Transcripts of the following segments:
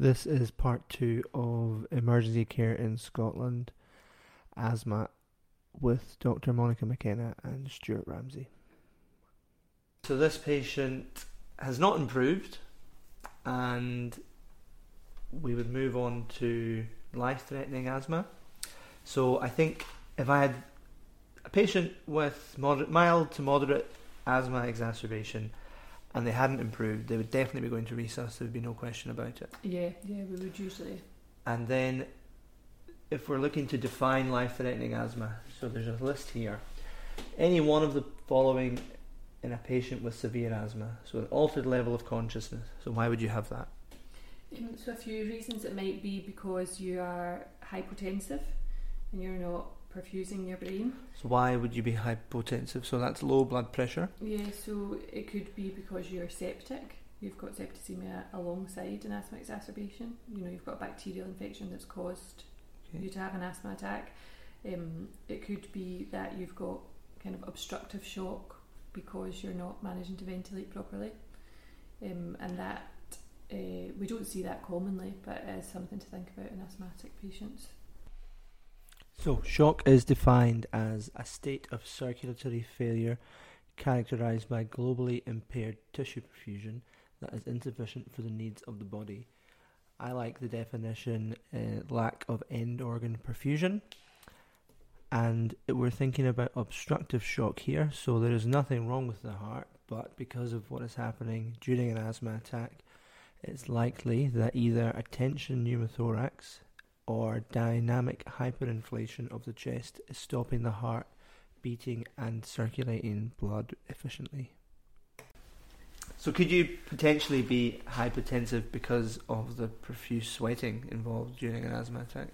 This is part two of emergency care in Scotland, asthma, with Dr. Monica McKenna and Stewart Ramsay. So, this patient has not improved, and we would move on to life threatening asthma. So, I think if I had a patient with moderate, mild to moderate asthma exacerbation, and they hadn't improved, they would definitely be going to resus. There would be no question about it. Yeah, yeah, we would usually. And then, if we're looking to define life-threatening asthma, so there's a list here. Any one of the following in a patient with severe asthma, so an altered level of consciousness. So why would you have that? Um, so a few reasons it might be because you are hypotensive and you're not perfusing your brain. So why would you be hypotensive? So that's low blood pressure. Yeah, so it could be because you're septic. You've got septicemia alongside an asthma exacerbation. You know, you've got a bacterial infection that's caused Okay. you to have an asthma attack. Um, it could be that you've got kind of obstructive shock because you're not managing to ventilate properly, um, and that uh, we don't see that commonly, but it is something to think about in asthmatic patients. So shock is defined as a state of circulatory failure characterized by globally impaired tissue perfusion that is insufficient for the needs of the body. I like the definition uh, lack of end organ perfusion. And we're thinking about obstructive shock here, so there is nothing wrong with the heart, but because of what is happening during an asthma attack, it's likely that either a tension pneumothorax or dynamic hyperinflation of the chest is stopping the heart beating and circulating blood efficiently. So, could you potentially be hypertensive because of the profuse sweating involved during an asthma attack?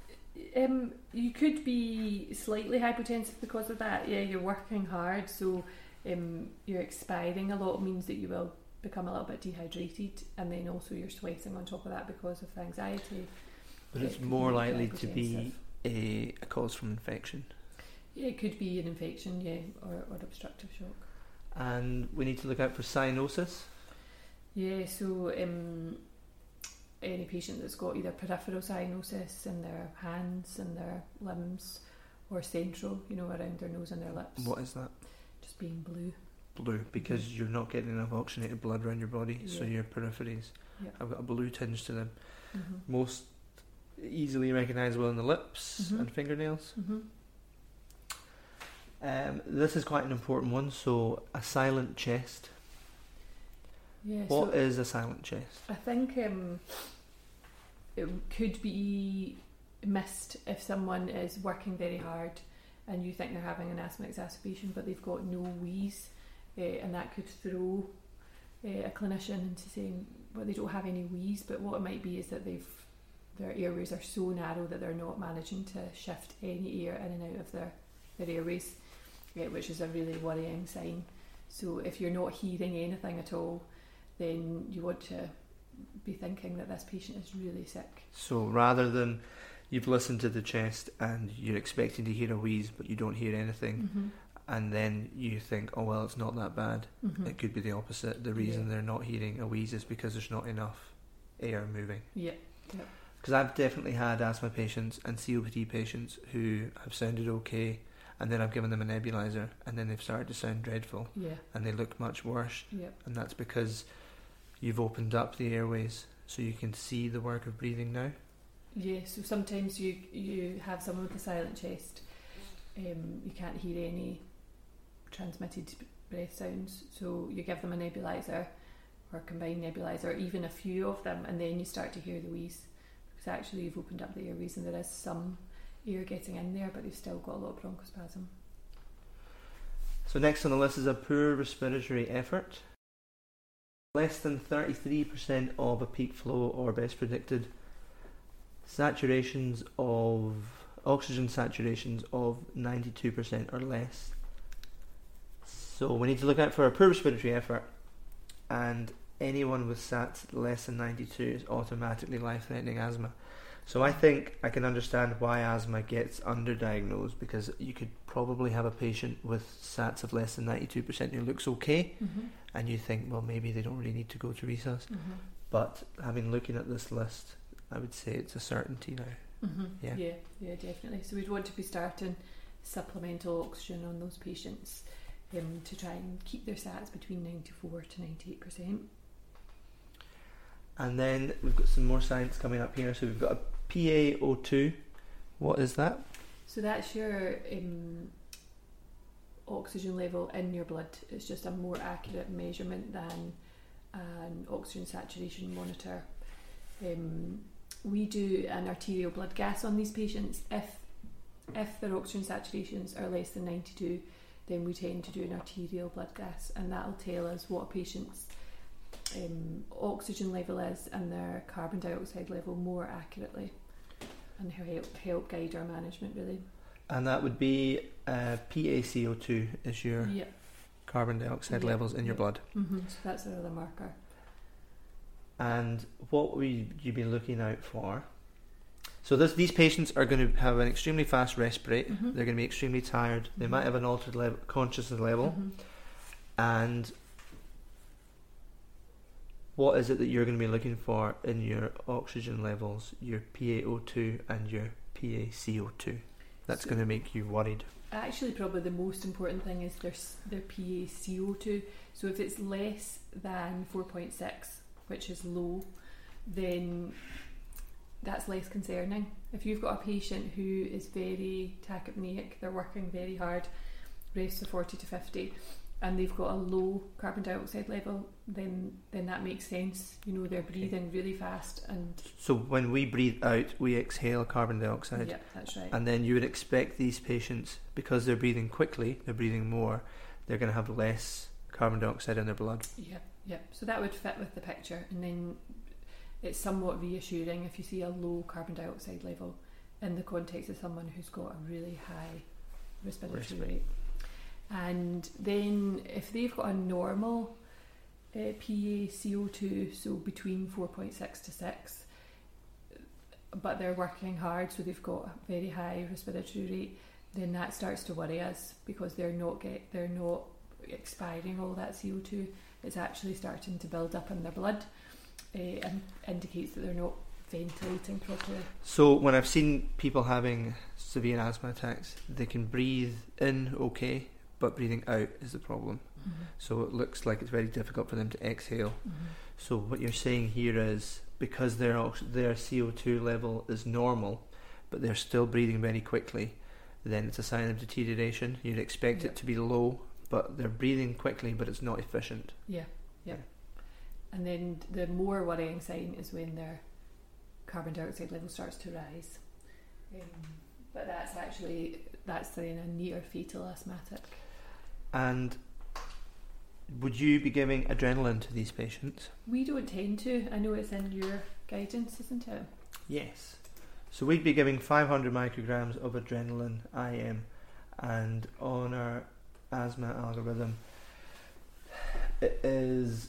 Um, you could be slightly hypotensive because of that. Yeah, you're working hard, so um, you're expiring a lot means that you will become a little bit dehydrated, and then also you're sweating on top of that because of the anxiety. But it's more likely to be a, a cause from infection. Yeah, it could be an infection, yeah, or, or obstructive shock. And we need to look out for cyanosis. Yeah, so um, any patient that's got either peripheral cyanosis in their hands and their limbs, or central, you know, around their nose and their lips, What is that? just being blue. Blue, because you're not getting enough oxygenated blood around your body, so your peripheries Yeah. have got a blue tinge to them. hmm Most easily recognisable in the lips Mhm. and fingernails. hmm Um, this is quite an important one. So, a silent chest. Yeah. What so is a silent chest? I think um, it could be missed if someone is working very hard and you think they're having an asthma exacerbation, but they've got no wheeze, uh, and that could throw uh, a clinician into saying, well, they don't have any wheeze, but what it might be is that they've their airways are so narrow that they're not managing to shift any air in and out of their, their airways, yeah, which is a really worrying sign. So if you're not hearing anything at all, then you want to be thinking that this patient is really sick. So, rather than you've listened to the chest and you're expecting to hear a wheeze, but you don't hear anything, Mm-hmm. and then you think, oh, well, it's not that bad. Mm-hmm. It could be the opposite. The reason Yeah. they're not hearing a wheeze is because there's not enough air moving. Yeah. Because I've definitely had asthma patients and COPD patients who have sounded okay, and then I've given them a nebulizer, and then they've started to sound dreadful, Yeah. and they look much worse. Yeah. And that's because you've opened up the airways so you can see the work of breathing now. Yeah. So sometimes you you have someone with a silent chest, um, you can't hear any transmitted breath sounds, so you give them a nebulizer or a combined nebulizer, even a few of them, and then you start to hear the wheeze because actually you've opened up the airways and there is some air getting in there, but they've still got a lot of bronchospasm. So, next on the list is a poor respiratory effort. Less than 33% of a peak flow or best predicted saturations of oxygen saturations of 92% or less. So, we need to look out for a poor respiratory effort, and anyone with SATs less than 92 is automatically life threatening asthma. So I think I can understand why asthma gets underdiagnosed because you could probably have a patient with SATs of less than 92% who looks okay Mm-hmm. and you think, well, maybe they don't really need to go to resus. Mm-hmm. But having looking at this list, I would say it's a certainty now. Mm-hmm. Yeah. yeah, yeah, definitely. So we'd want to be starting supplemental oxygen on those patients um, to try and keep their SATs between 94 to 98%. And then we've got some more science coming up here. So we've got a PaO2. What is that? So that's your um, oxygen level in your blood. It's just a more accurate measurement than an oxygen saturation monitor. Um, we do an arterial blood gas on these patients. If if their oxygen saturations are less than 92, then we tend to do an arterial blood gas, and that'll tell us what a patient's um, oxygen level is and their carbon dioxide level more accurately, and help help guide our management really. And that would be uh, PaCO2 is your Yeah. carbon dioxide Yeah, levels in your blood. Mm-hmm. So that's another marker. And what would you be looking out for? So this, these patients are going to have an extremely fast resp rate. Mhm. They're going to be extremely tired. They Mhm. might have an altered level, consciousness level. Mhm. And what is it that you're going to be looking for in your oxygen levels, your PaO2 and your PaCO2? That's So- going to make you worried. Actually, probably the most important thing is their their PaCO2. So if it's less than 4.6, which is low, then that's less concerning. If you've got a patient who is very tachypneic, they're working very hard, race to 40 to 50, and they've got a low carbon dioxide level, then then that makes sense. You know, they're breathing really fast, and So when we breathe out, we exhale carbon dioxide. yeah, that's right. And then you would expect these patients, because they're breathing quickly, they're breathing more, they're going to have less carbon dioxide in their blood. Yeah, yeah. So that would fit with the picture, and then it's somewhat reassuring if you see a low carbon dioxide level in the context of someone who's got a really high respiratory rate. And then if they've got a normal uh, PaCO2, so between 4.6 to 6, but they're working hard, so they've got a very high respiratory rate, then that starts to worry us because they're not get they're not expiring all that CO2. It's actually starting to build up in their blood, uh, and indicates that they're not ventilating properly. So when I've seen people having severe asthma attacks, they can breathe in okay, but breathing out is the problem. So it looks like it's very difficult for them to exhale. So what you're saying here is because their their CO2 level is normal, but they're still breathing very quickly, then it's a sign of deterioration. You'd expect Yeah. it to be low, but they're breathing quickly, but it's not efficient. Yeah, yeah. And then the more worrying sign is when their carbon dioxide level starts to rise. Um, but that's actually that's then a near fatal asthmatic. And would you be giving adrenaline to these patients? We don't tend to. I know it's in your guidance, isn't it? Yes. So we'd be giving 500 micrograms of adrenaline IM, and on our asthma algorithm, it is.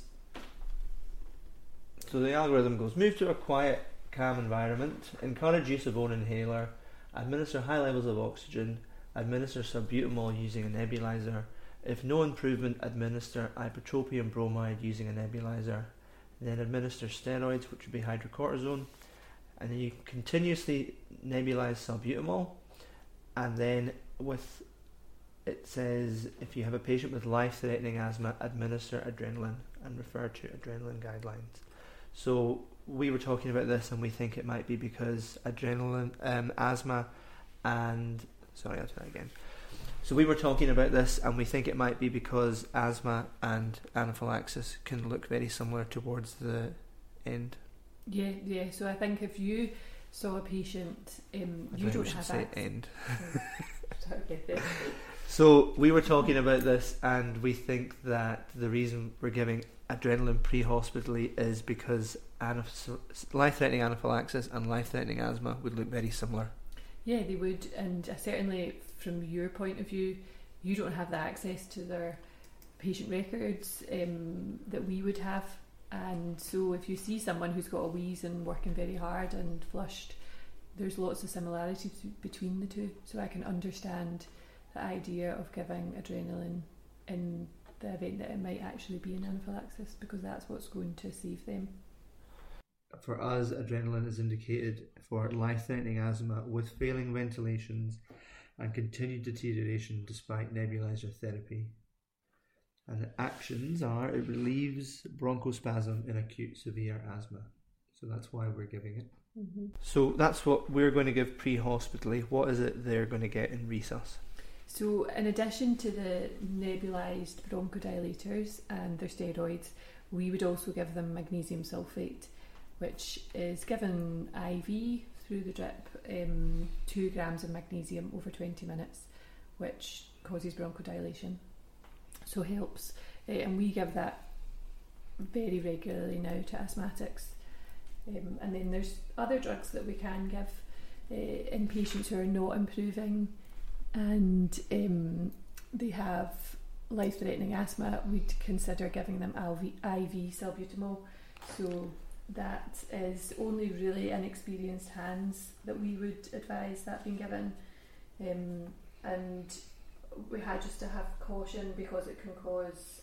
So the algorithm goes: move to a quiet, calm environment, encourage use of own inhaler, administer high levels of oxygen, administer salbutamol using a nebulizer. If no improvement, administer ipratropium bromide using a nebulizer. Then administer steroids, which would be hydrocortisone and then you continuously nebulize salbutamol, and then with it says if you have a patient with life-threatening asthma, administer adrenaline and refer to adrenaline guidelines. So we were talking about this, and we think it might be because adrenaline, um, asthma, and sorry, I'll try that again. So we were talking about this, and we think it might be because asthma and anaphylaxis can look very similar towards the end. Yeah, yeah. So I think if you saw a patient, um, I you don't have say access. end. So we were talking about this, and we think that the reason we're giving adrenaline pre-hospitally is because anaph- life-threatening anaphylaxis and life-threatening asthma would look very similar. Yeah, they would, and uh, certainly from your point of view, you don't have the access to their patient records um, that we would have, and so if you see someone who's got a wheeze and working very hard and flushed, there's lots of similarities between the two. So I can understand the idea of giving adrenaline in the event that it might actually be an anaphylaxis because that's what's going to save them. for us, adrenaline is indicated for life threatening asthma with failing ventilations and continued deterioration despite nebulizer therapy. And the actions are it relieves bronchospasm in acute severe asthma. So that's why we're giving it. Mm-hmm. So that's what we're going to give pre hospitally. What is it they're going to get in resus? So, in addition to the nebulized bronchodilators and their steroids, we would also give them magnesium sulfate, which is given IV through the drip, um, two grams of magnesium over 20 minutes, which causes bronchodilation. So, helps. Uh, and we give that very regularly now to asthmatics. Um, and then there's other drugs that we can give uh, in patients who are not improving and um, they have life threatening asthma, we'd consider giving them IV salbutamol. So that is only really inexperienced hands that we would advise that being given. Um, and we had just to have caution because it can cause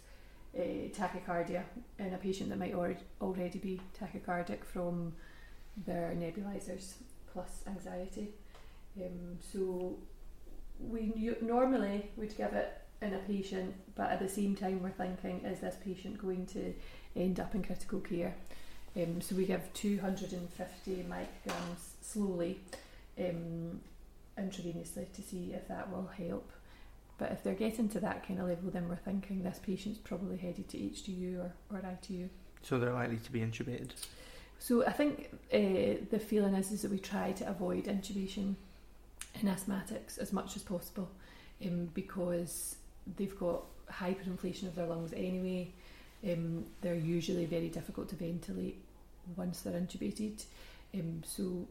uh, tachycardia in a patient that might or- already be tachycardic from their nebulizers plus anxiety. Um, so we normally would give it in a patient, but at the same time, we're thinking, is this patient going to end up in critical care? Um, so we give 250 micrograms slowly um, intravenously to see if that will help. But if they're getting to that kind of level, then we're thinking this patient's probably headed to HDU or, or ITU. So they're likely to be intubated. So I think uh, the feeling is, is that we try to avoid intubation in asthmatics as much as possible um, because they've got hyperinflation of their lungs anyway. Um, they're usually very difficult to ventilate once they're intubated. Um, so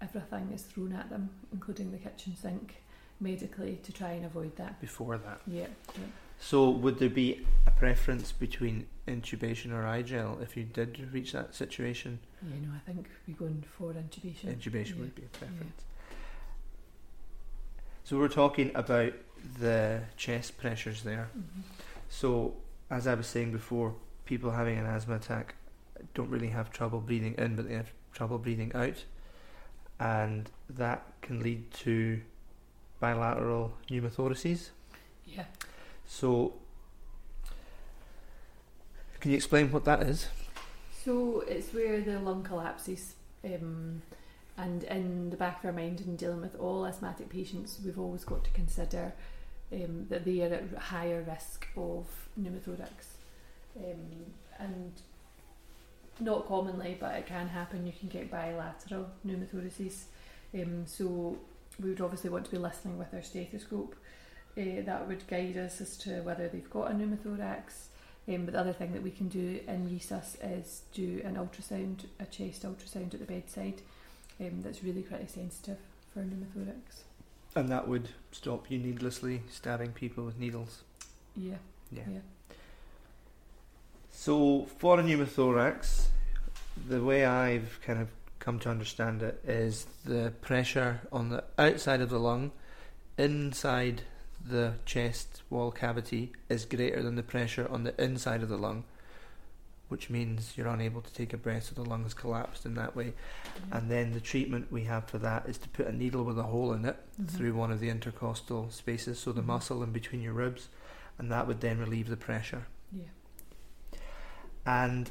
everything is thrown at them, including the kitchen sink, medically to try and avoid that. Before that? Yeah. yeah. So would there be a preference between intubation or i-gel if you did reach that situation? Yeah, no, I think we're going for intubation. Intubation yeah. would be a preference. So we're talking about the chest pressures there. Mm-hmm. So as I was saying before, people having an asthma attack don't really have trouble breathing in, but they have trouble breathing out, and that can lead to bilateral pneumothoraces. Yeah. So, can you explain what that is? So it's where the lung collapses. Um, and in the back of our mind, in dealing with all asthmatic patients, we've always got to consider um, that they are at higher risk of pneumothorax. Um, and not commonly, but it can happen, you can get bilateral pneumothoraces. Um, so we would obviously want to be listening with our stethoscope. Uh, that would guide us as to whether they've got a pneumothorax. Um, but the other thing that we can do in resus is do an ultrasound, a chest ultrasound at the bedside um, that's really pretty sensitive for pneumothorax. And that would stop you needlessly stabbing people with needles. Yeah. Yeah. yeah. So for a pneumothorax, the way I've kind of come to understand it is the pressure on the outside of the lung, inside the chest wall cavity, is greater than the pressure on the inside of the lung which means you're unable to take a breath, so the lungs collapsed in that way. Mm-hmm. And then the treatment we have for that is to put a needle with a hole in it mm-hmm. through one of the intercostal spaces, so the mm-hmm. muscle in between your ribs, and that would then relieve the pressure. Yeah. And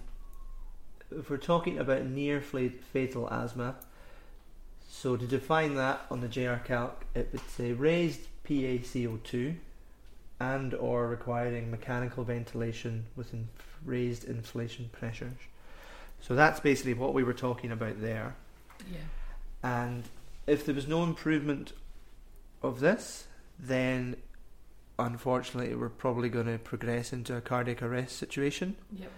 if we're talking about near fatal asthma, so to define that on the JRCALC, it would say raised PaCO2 and or requiring mechanical ventilation with raised inflation pressures. So that's basically what we were talking about there. Yeah. And if there was no improvement of this, then unfortunately we're probably going to progress into a cardiac arrest situation. Yep.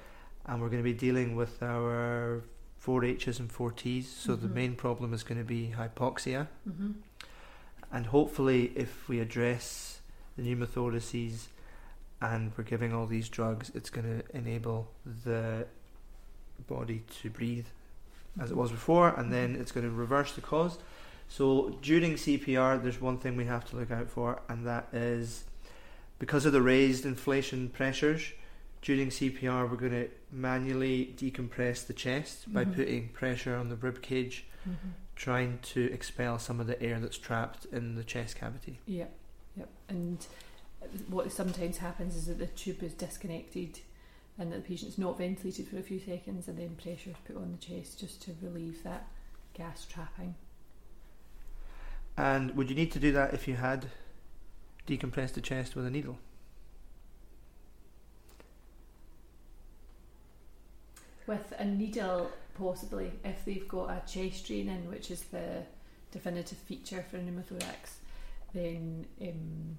And we're going to be dealing with our four H's and four T's. So mm-hmm. the main problem is going to be hypoxia. Mm-hmm. And hopefully, if we address the pneumothoraces and we're giving all these drugs, it's going to enable the body to breathe as it was before, and then it's going to reverse the cause. So during CPR, there's one thing we have to look out for, and that is because of the raised inflation pressures, during CPR, we're going to manually decompress the chest by Mhm. putting pressure on the rib cage, Mhm. trying to expel some of the air that's trapped in the chest cavity. Yep, yep. And what sometimes happens is that the tube is disconnected and that the patient's not ventilated for a few seconds and then pressure is put on the chest just to relieve that gas trapping. And would you need to do that if you had decompressed the chest with a needle? With a needle, possibly, if they've got a chest drain in, which is the definitive feature for a pneumothorax, then um,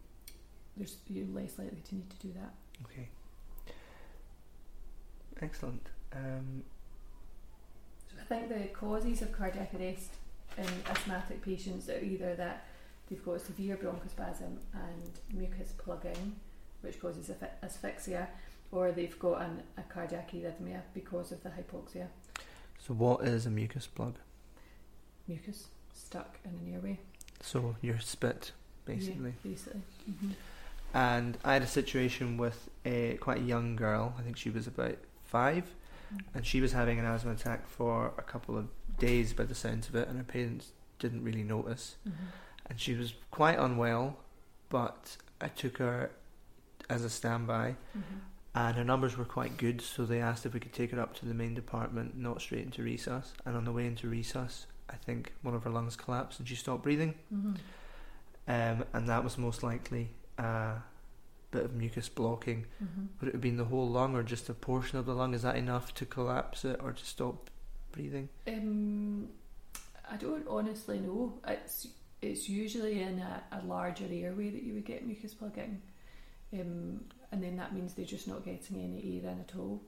there's, you're less likely to need to do that. Okay. Excellent. Um, I think the causes of cardiac arrest in asthmatic patients are either that they've got severe bronchospasm and mucus plugging, which causes asphyxia, or they've got an, a cardiac arrhythmia because of the hypoxia. so, what is a mucus plug? Mucus stuck in an airway, So, your spit, basically. Yeah, basically. hmm And I had a situation with a quite a young girl. I think she was about five, and she was having an asthma attack for a couple of days by the sounds of it, and her parents didn't really notice. hmm And she was quite unwell, but I took her as a standby, hmm and her numbers were quite good, so they asked if we could take her up to the main department, not straight into resus. And on the way into resus, I think one of her lungs collapsed and she stopped breathing, hmm um, and that was most likely a bit of mucus blocking. hmm Would it have been the whole lung or just a portion of the lung? Is that enough to collapse it or to stop breathing? Um, I don't honestly know. It's it's usually in a, a larger airway that you would get mucus plugging, um, and then that means they're just not getting any air in at all.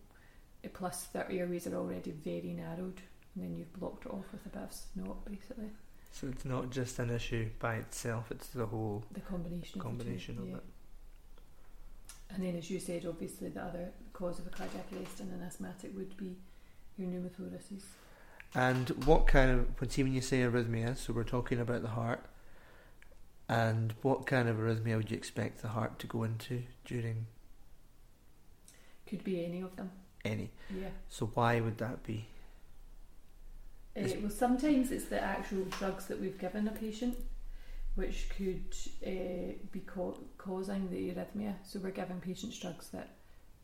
Uh, Plus, their airways are already very narrowed, and then you've blocked it off with a bit of snot, basically. So it's not just an issue by itself; it's the whole The combination. combination of, the of two, it. And then, as you said, obviously the other cause of a cardiac arrest in an asthmatic would be your pneumothoraces. And what kind of when see when you say arrhythmia, so we're talking about the heart. And what kind of arrhythmia would you expect the heart to go into during Could be any of them. any? Yeah. So why would that be? Uh, Is- well, sometimes it's the actual drugs that we've given a patient, which could uh, be ca- causing the arrhythmia. So we're giving patients drugs that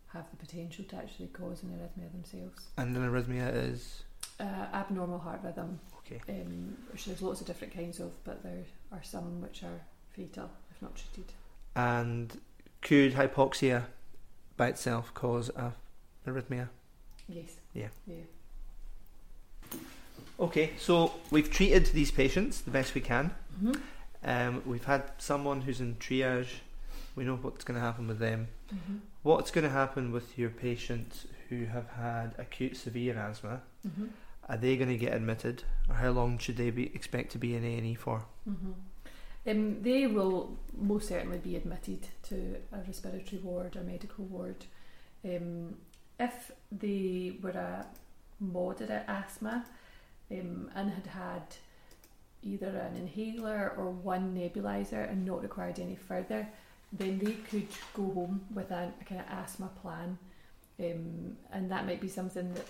have the potential to actually cause an arrhythmia themselves. And an arrhythmia is Uh, abnormal heart rhythm, okay. um, which there's lots of different kinds of, but there are some which are fatal if not treated. And could hypoxia by itself cause a arrhythmia? Yes. Yeah. Yeah. Okay, so we've treated these patients the best we can. hmm Um, we've had someone who's in triage. We know what's going to happen with them. hmm What's going to happen with your patients who have had acute severe asthma? hmm Are they going to get admitted, or how long should they be expect to be in A and E for? hmm Um, they will most certainly be admitted to a respiratory ward or medical ward. Um, if they were a moderate asthma um, and had had either an inhaler or one nebulizer and not required any further, then they could go home with a, a kind of asthma plan, um, and that might be something that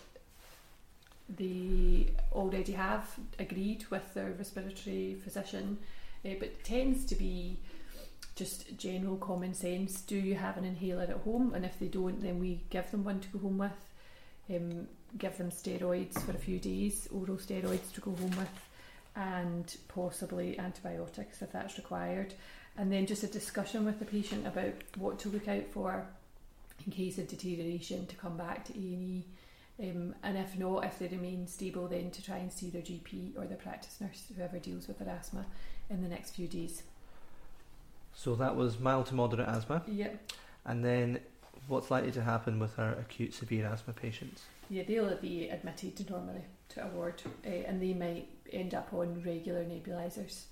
they already have agreed with their respiratory physician, uh, but tends to be just general common sense. Do you have an inhaler at home? And if they don't, then we give them one to go home with. Um, give them steroids for a few days, oral steroids to go home with, and possibly antibiotics if that's required. And then just a discussion with the patient about what to look out for in case of deterioration to come back to A and E. Um, and if not, if they remain stable, then to try and see their GP or their practice nurse, whoever deals with their asthma, in the next few days. So that was mild to moderate asthma, Yep. and then what's likely to happen with our acute severe asthma patients? Yeah, they'll be admitted normally to a ward, uh, and they might end up on regular nebulizers.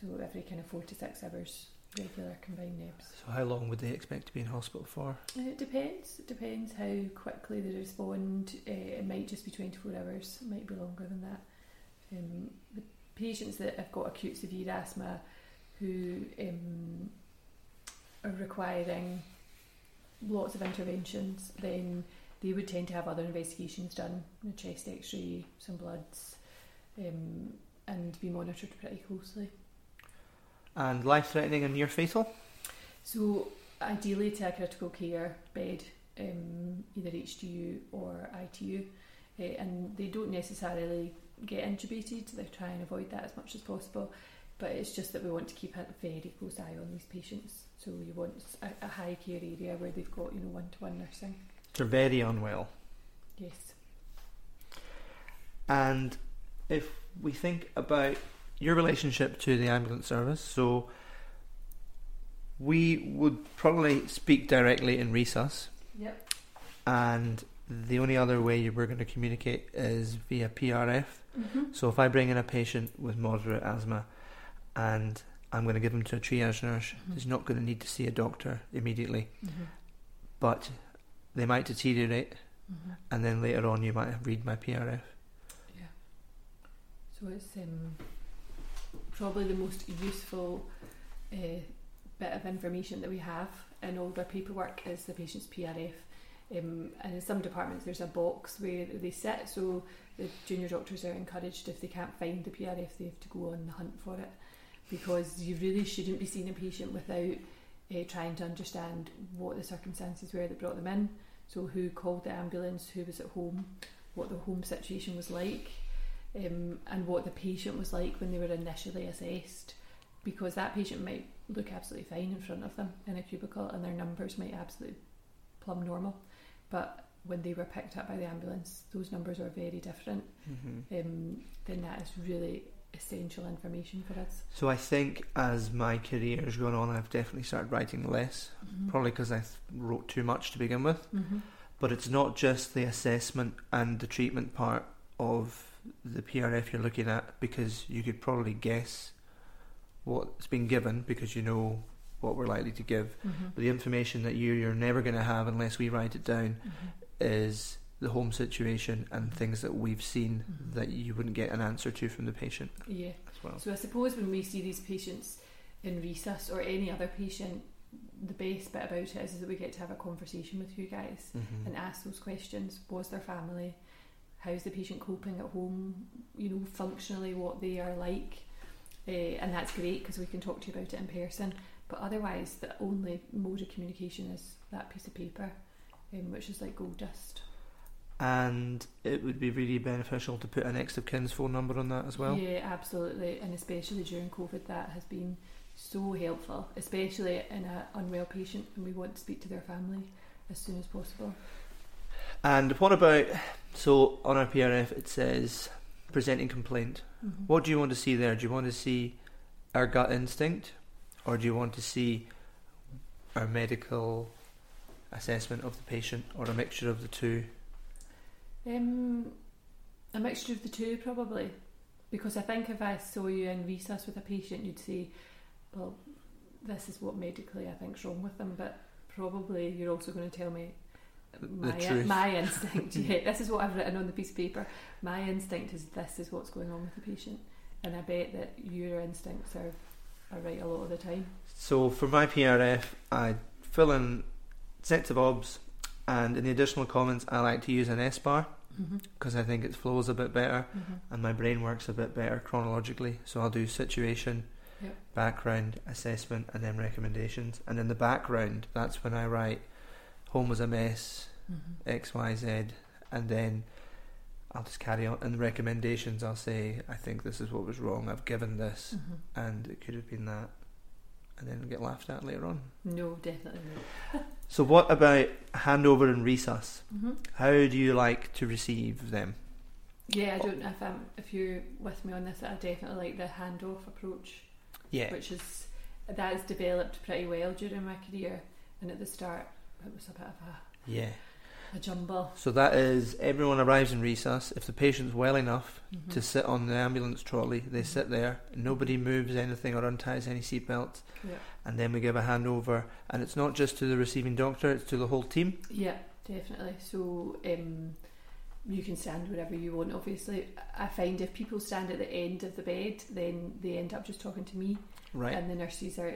So every kind of four to six hours, regular combined nebs. So how long would they expect to be in hospital for? Uh, It depends. It depends how quickly they respond. Uh, it might just be 24 hours. It might be longer than that. Um, the patients that have got acute severe asthma who um, are requiring lots of interventions, then they would tend to have other investigations done, a chest X-ray, some bloods, um, and be monitored pretty closely. And life threatening and near fatal? So ideally to a critical care bed, um, either HDU or ITU, uh, and they don't necessarily get intubated. They try and avoid that as much as possible, but it's just that we want to keep a very close eye on these patients. So you want a, a high care area where they've got you know one to one nursing. They're very unwell. Yes. And if we think about your relationship to the ambulance service, so we would probably speak directly in resus, Yep. and the only other way you were going to communicate is via PRF. Mm-hmm. So if I bring in a patient with moderate asthma and I'm going to give him to a triage nurse, Mhm. he's not going to need to see a doctor immediately, Mm-hmm. but they might deteriorate, Mm-hmm. and then later on you might read my PRF. Yeah. So it's um, probably the most useful uh, bit of information that we have in all of our paperwork is the patient's PRF. Um, and in some departments, there's a box where they sit, so the junior doctors are encouraged if they can't find the PRF, they have to go on the hunt for it because you really shouldn't be seeing a patient without uh, trying to understand what the circumstances were that brought them in. So, who called the ambulance, who was at home, what the home situation was like, um, and what the patient was like when they were initially assessed. Because that patient might look absolutely fine in front of them in a cubicle and their numbers might absolutely plumb normal. But when they were picked up by the ambulance, those numbers are very different. Mm-hmm. Um, then that is really essential information for us. So I think as my career has gone on, I've definitely started writing less, Mm-hmm. probably because I th- wrote too much to begin with. Mm-hmm. But it's not just the assessment and the treatment part of the PRF you're looking at, because you could probably guess what's been given because you know what we're likely to give. Mm-hmm. But the information that you you're never going to have unless we write it down Mm-hmm. is the home situation and things that we've seen Mhm. that you wouldn't get an answer to from the patient Yeah. as well. So I suppose when we see these patients in resus or any other patient, the best bit about it is, is that we get to have a conversation with you guys Mhm. and ask those questions. Was their family? How's the patient coping at home? You know, functionally, what they are like. Uh, and that's great because we can talk to you about it in person. But otherwise, the only mode of communication is that piece of paper, um, which is like gold dust. And it would be really beneficial to put an next of kin's phone number on that as well. Yeah, absolutely, and especially during COVID, that has been so helpful, especially in an unwell patient, and we want to speak to their family as soon as possible. And what about so on our PRF it says presenting complaint. Mm-hmm. What do you want to see there? Do you want to see our gut instinct, or do you want to see our medical assessment of the patient, or a mixture of the two? Um, a mixture of the two, probably, because I think if I saw you in resus with a patient, you'd say, "Well, this is what medically I think's wrong with them," but probably you're also going to tell me. My, my instinct, yeah, this is what I've written on the piece of paper. My instinct is this is what's going on with the patient, and I bet that your instincts are, are right a lot of the time. So for my PRF, I fill in sets of obs, and in the additional comments, I like to use an SBAR Mm-hmm. because I think it flows a bit better. Mm-hmm. and my brain works a bit better chronologically. So I'll do situation, Yep. background, assessment, and then recommendations. And in the background, that's when I write home was a mess, Mm-hmm. X, Y, Z, and then I'll just carry on. And the recommendations, I'll say I think this is what was wrong. I've given this, Mm-hmm. and it could have been that, and then get laughed at later on. No, definitely not. So what about handover and resus? Mm-hmm. How do you like to receive them? Yeah, I don't know if I'm if you're with me on this. I definitely like the handoff approach, Yeah. which is that has developed pretty well during my career. And at the start, it was a bit of a Yeah. A, jumble. So that is everyone arrives in resus. If the patient's well enough Mhm. to sit on the ambulance trolley, they sit there. Nobody moves anything or unties any seatbelts, Yeah. and then we give a handover. And it's not just to the receiving doctor; it's to the whole team. Yeah, definitely. So um, you can stand wherever you want. Obviously, I find if people stand at the end of the bed, then they end up just talking to me, Right. and the nurses are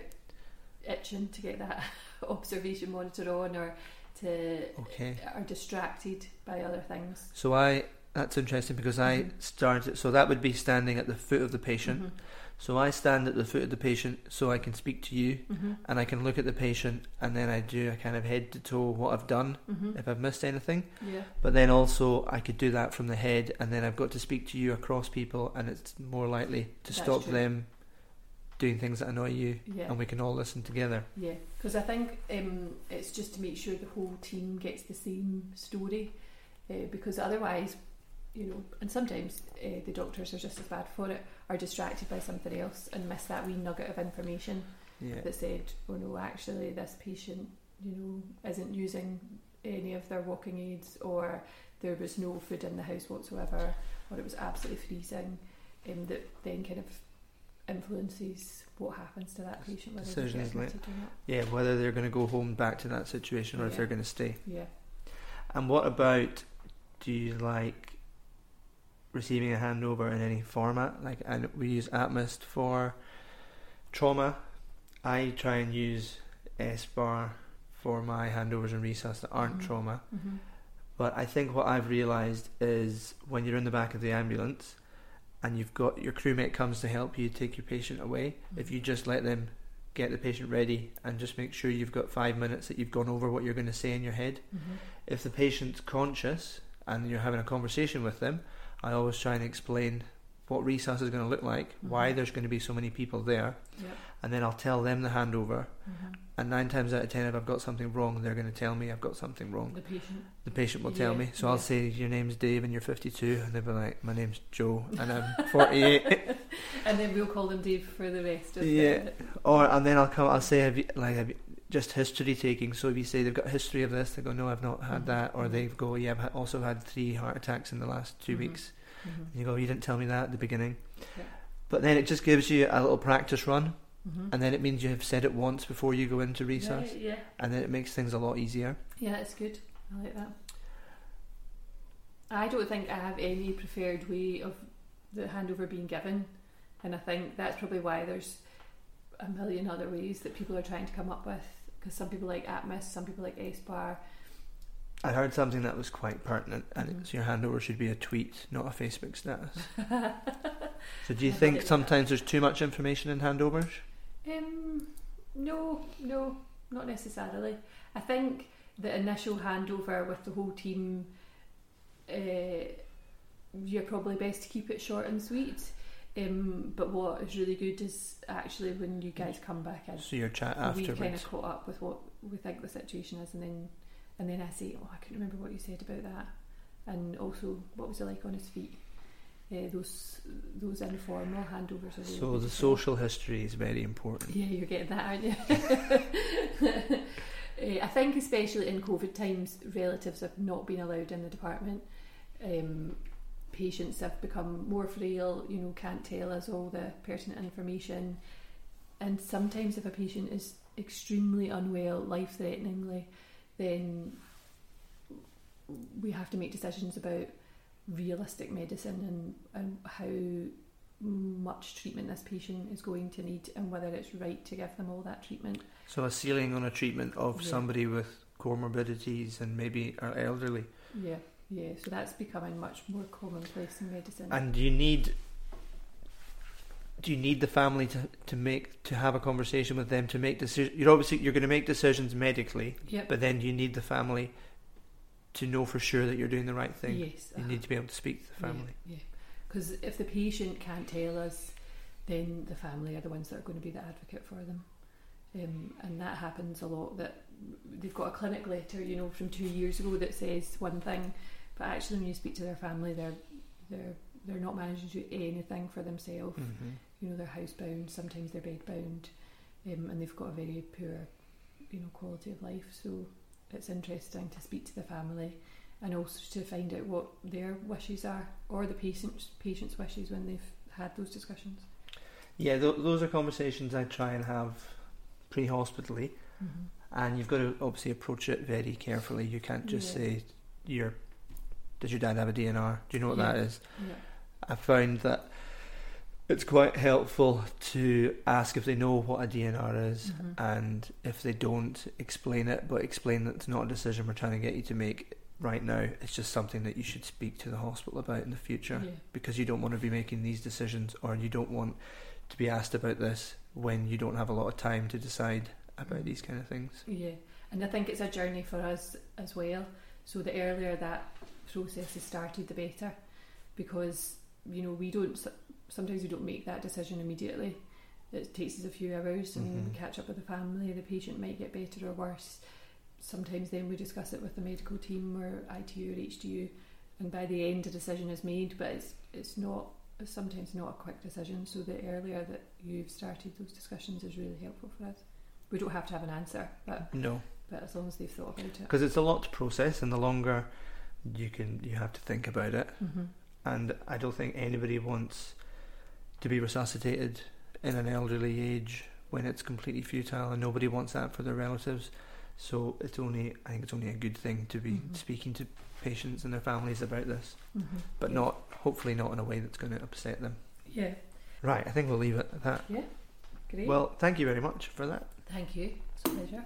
itching to get that observation monitor on or to Okay. are distracted by other things. So I that's interesting because I Mhm. started so that would be standing at the foot of the patient. Mhm. So I stand at the foot of the patient so I can speak to you Mhm. and I can look at the patient and then I do a kind of head to toe what I've done Mhm. if I've missed anything. Yeah. But then also I could do that from the head and then I've got to speak to you across people and it's more likely to That's stop true. them doing things that annoy you Yeah. and we can all listen together. Yeah, because I think um, it's just to make sure the whole team gets the same story, uh, because otherwise, you know, and sometimes uh, the doctors are just as bad for it, are distracted by something else and miss that wee nugget of information Yeah. that said, oh no, actually this patient, you know, isn't using any of their walking aids, or there was no food in the house whatsoever, or it was absolutely freezing, and um, that then kind of influences what happens to that patient, whether they're like, yeah, whether they're going to go home back to that situation or if they're going to stay. Yeah. And what about do you like receiving a handover in any format? Like and we use Atmist for trauma. I try and use SBAR for my handovers and resus that aren't Mhm. trauma. Mm-hmm. But I think what I've realised is when you're in the back of the ambulance and you've got your crewmate comes to help you take your patient away, if you just let them get the patient ready and just make sure you've got five minutes that you've gone over what you're going to say in your head. Mm-hmm. If the patient's conscious and you're having a conversation with them, I always try and explain what resus is going to look like, why Mhm. there's going to be so many people there, Yep. and then I'll tell them the handover. Mm-hmm. And nine times out of ten, if I've got something wrong, they're going to tell me I've got something wrong. The patient. The patient will tell Yeah, me. So I'll say, Your name's Dave and you're 52. And they'll be like, My name's Joe and I'm 48. and then we'll call them Dave for the rest of Yeah. the. or, and then I'll come, I'll say, have you, like, have you, just history taking. So if you say they've got history of this, they go, No, I've not had Mhm. that. Or Mhm. they go, Yeah, I've also had three heart attacks in the last 2 Mhm. weeks. Mm-hmm. And you go, You didn't tell me that at the beginning. Yeah. But then it just gives you a little practice run. Mm-hmm. And then it means you have said it once before you go into resus. Yeah, yeah. And then it makes things a lot easier. Yeah, it's good. I like that. I don't think I have any preferred way of the handover being given, and I think that's probably why there's a million other ways that people are trying to come up with. Because some people like Atmist, some people like SBAR. I heard something that was quite pertinent, and Mhm. it's your handover should be a tweet, not a Facebook status. So, do you I think sometimes there's too much information in handovers? Um, no, no, not necessarily. I think the initial handover with the whole team, uh, you're probably best to keep it short and sweet. Um, but what is really good is actually when you guys come back in, So, your chat we kind of caught up with what we think the situation is, and then and then I say, oh, I can't remember what you said about that, and also what was it like on his feet. Uh, those those informal handovers are So, the social history is very important. Yeah, you're getting that, aren't you? Eh, I think, especially in COVID times, relatives have not been allowed in the department. Um, patients have become more frail, you know, can't tell us all the pertinent information. And sometimes, if a patient is extremely unwell, life threateningly, then we have to make decisions about realistic medicine and, and how much treatment this patient is going to need and whether it's right to give them all that treatment. So, a ceiling on a treatment of Yeah. somebody with comorbidities and maybe are elderly. Yeah, yeah. So that's becoming much more commonplace in medicine. And you need. Do you need the family to, to make to have a conversation with them to make decisions? You're obviously you're going to make decisions medically, yep. but then you need the family to know for sure that you're doing the right thing. yes. You uh-huh. need to be able to speak to the family. Yeah. Because if the patient can't tell us, then the family are the ones that are going to be the advocate for them. Um, and that happens a lot. That they've got a clinic letter, you know, from two years ago that says one thing, but actually when you speak to their family, they're they're they're not managing to do anything for themselves. hmm you know they're housebound sometimes they're bedbound um, and they've got a very poor you know quality of life so it's interesting to speak to the family and also to find out what their wishes are or the patient's patient's wishes when they've had those discussions Yeah, th- those are conversations I try and have pre-hospitally, mm-hmm. and you've got to obviously approach it very carefully. You can't just Yeah. say, "Your does your dad have a DNR? Do you know what that Yeah. is?" yeah I found that it's quite helpful to ask if they know what a DNR is, Mhm. and if they don't, explain it, but explain that it's not a decision we're trying to get you to make right now. It's just something that you should speak to the hospital about in the future Yeah. because you don't want to be making these decisions or you don't want to be asked about this when you don't have a lot of time to decide about these kind of things. Yeah, and I think it's a journey for us as well. So the earlier that process is started, the better, because you know we don't. Sometimes we don't make that decision immediately. It takes us a few hours, and Mhm. we catch up with the family. The patient might get better or worse. Sometimes then we discuss it with the medical team or ITU or HDU, and by the end a decision is made. But it's it's not it's sometimes not a quick decision. So the earlier that you've started those discussions is really helpful for us. We don't have to have an answer, but No, but as long as they've thought about it. because it's a lot to process, and the longer you can, you have to think about it. Mm-hmm. And I don't think anybody wants to be resuscitated in an elderly age when it's completely futile, and nobody wants that for their relatives. So it's only, I think it's only a good thing to be Mhm. speaking to patients and their families about this, Mm-hmm. but yeah. not, hopefully, not in a way that's going to upset them. Yeah, Right, I think we'll leave it at that. great. Well, thank you very much for that. thank you. It's a pleasure.